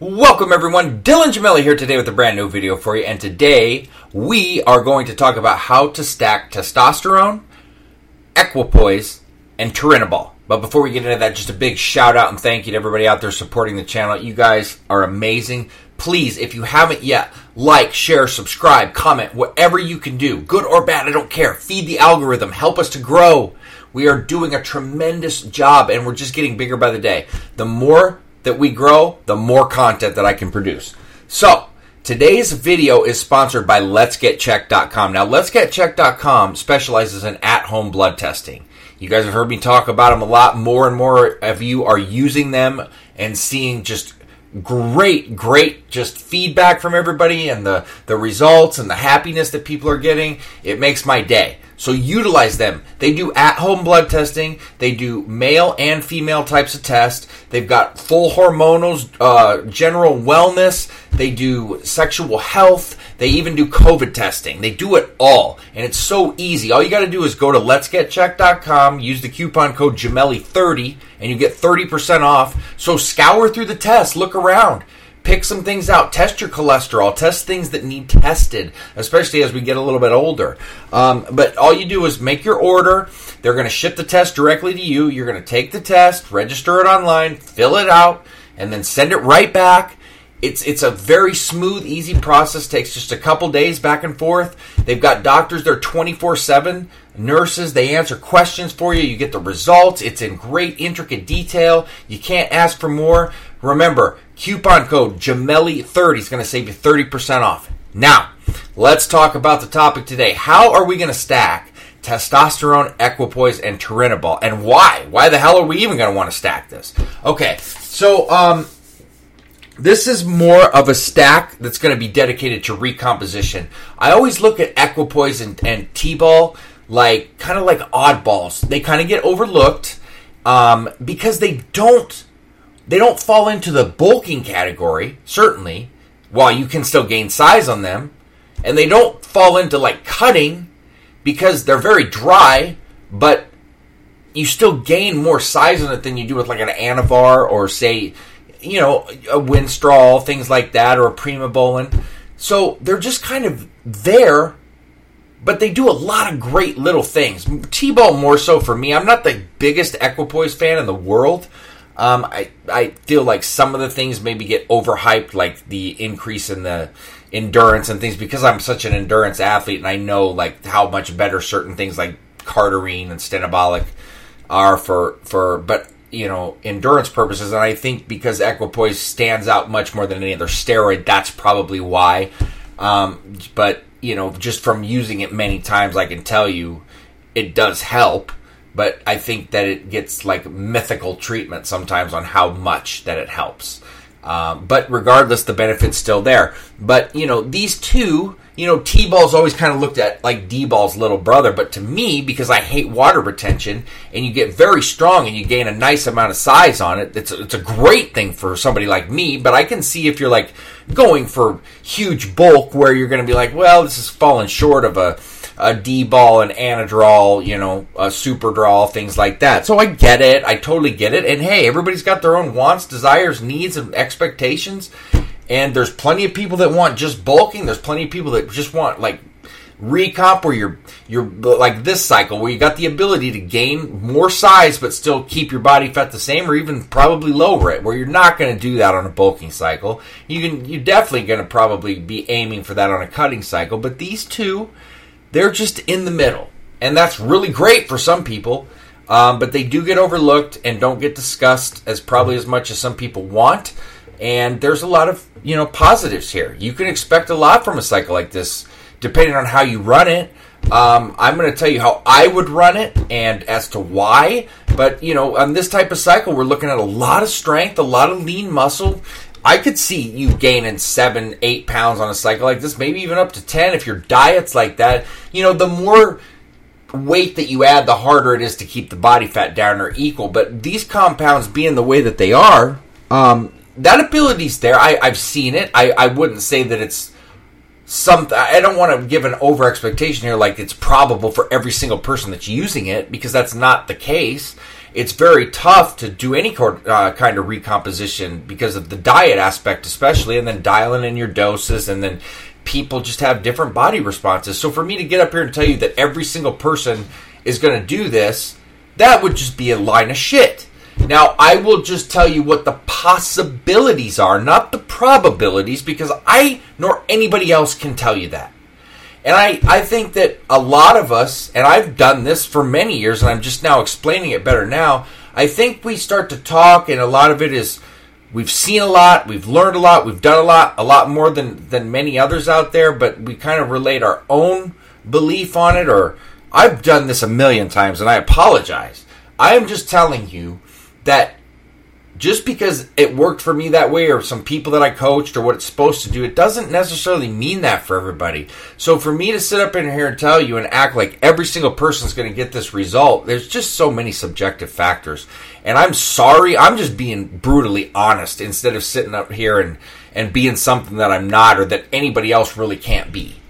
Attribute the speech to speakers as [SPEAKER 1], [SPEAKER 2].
[SPEAKER 1] Welcome everyone, Dylan Gemelli here today with a brand new video for you, and today we are going to talk about how to stack testosterone, equipoise, and turinabol. But before we get into that, just a big shout out and thank you to everybody out there supporting the channel. You guys are amazing. Please, if you haven't yet, like, share, subscribe, comment, whatever you can do, good or bad, I don't care. Feed the algorithm, help us to grow. We are doing a tremendous job and we're just getting bigger by the day. The more that we grow, the more content that I can produce. So, today's video is sponsored by Let'sGetChecked.com. Now, Let'sGetChecked.com specializes in at home blood testing. You guys have heard me talk about them a lot. More and more of you are using them and seeing just great, great just feedback from everybody and the, the results and the happiness that people are getting. It makes my day. So utilize them. They do at home blood testing. They do male and female types of tests. They've got full hormonals, uh, general wellness. They do sexual health. They even do COVID testing. They do it all. And it's so easy. All you got to do is go to letsgetchecked.com, use the coupon code Gemelli30, and you get 30% off. So scour through the test, look around pick some things out. Test your cholesterol. Test things that need tested, especially as we get a little bit older. Um, but all you do is make your order. They're going to ship the test directly to you. You're going to take the test, register it online, fill it out, and then send it right back. It's it's a very smooth, easy process. Takes just a couple days back and forth. They've got doctors there twenty four seven. Nurses, they answer questions for you. You get the results. It's in great, intricate detail. You can't ask for more. Remember, coupon code Gemelli30 is going to save you 30% off. Now, let's talk about the topic today. How are we going to stack testosterone, equipoise, and turinabol? And why? Why the hell are we even going to want to stack this? Okay, so, um, this is more of a stack that's going to be dedicated to recomposition. I always look at equipoise and, and T-bol like kind of like oddballs. They kind of get overlooked um, because they don't they don't fall into the bulking category, certainly, while you can still gain size on them. And they don't fall into like cutting because they're very dry, but you still gain more size on it than you do with like an Anavar or say, you know, a Winstrol, things like that, or a Primobolan. So they're just kind of there, but they do a lot of great little things. T-bol more so for me. I'm not the biggest equipoise fan in the world, um, I I feel like some of the things maybe get overhyped, like the increase in the endurance and things, because I'm such an endurance athlete, and I know like how much better certain things like cardarine and stenabolic are for for, but you know endurance purposes, and I think because equipoise stands out much more than any other steroid, that's probably why. Um, but you know, just from using it many times, I can tell you it does help but I think that it gets like mythical treatment sometimes on how much that it helps. Um, but regardless, the benefit's still there. But you know, these two, you know, T-bol's always kind of looked at like D-bol's little brother. But to me, because I hate water retention, and you get very strong and you gain a nice amount of size on it, it's a, it's a great thing for somebody like me. But I can see if you're like going for huge bulk, where you're going to be like, well, this is falling short of a a D-bol, an Anadrol, you know, a Superdrol, things like that. So I get it. I totally get it. And hey, everybody's got their own wants, desires, needs, and expectations. And there's plenty of people that want just bulking. There's plenty of people that just want like recomp where you're you're like this cycle where you got the ability to gain more size but still keep your body fat the same or even probably lower it where you're not going to do that on a bulking cycle you can you're definitely going to probably be aiming for that on a cutting cycle but these two they're just in the middle. And that's really great for some people, um, but they do get overlooked and don't get discussed as probably as much as some people want. And there's a lot of, you know, positives here. You can expect a lot from a cycle like this, depending on how you run it. Um, I'm going to tell you how I would run it and as to why. But, you know, on this type of cycle, we're looking at a lot of strength, a lot of lean muscle, I could see you gaining seven, eight pounds on a cycle like this, maybe even up to 10 if your diet's like that. You know, the more weight that you add, the harder it is to keep the body fat down or equal. But these compounds being the way that they are, um, that ability's there. I, have seen it. I, I wouldn't say that it's something. I don't want to give an over expectation here, like it's probable for every single person that's using it, because that's not the case. It's very tough to do any uh, kind of recomposition because of the diet aspect, especially, and then dialing in your doses, and then people just have different body responses. So for me to get up here and tell you that every single person is going to do this, that would just be a line of shit. Now, I will just tell you what the possibilities are, not the probabilities, because I nor anybody else can tell you that. And I, I think that a lot of us, and I've done this for many years, and I'm just now explaining it better now. I think we start to talk, and a lot of it is we've seen a lot, we've learned a lot, we've done a lot, a lot more than, than many others out there, but we kind of relate our own belief on it, or I've done this a million times, and I apologize. I am just telling you that just because it worked for me that way or some people that I coached or what it's supposed to do, it doesn't necessarily mean that for everybody. So for me to sit up in here and tell you and act like every single person is going to get this result, there's just so many subjective factors. And I'm sorry, I'm just being brutally honest instead of sitting up here and, and being something that I'm not or that anybody else really can't be.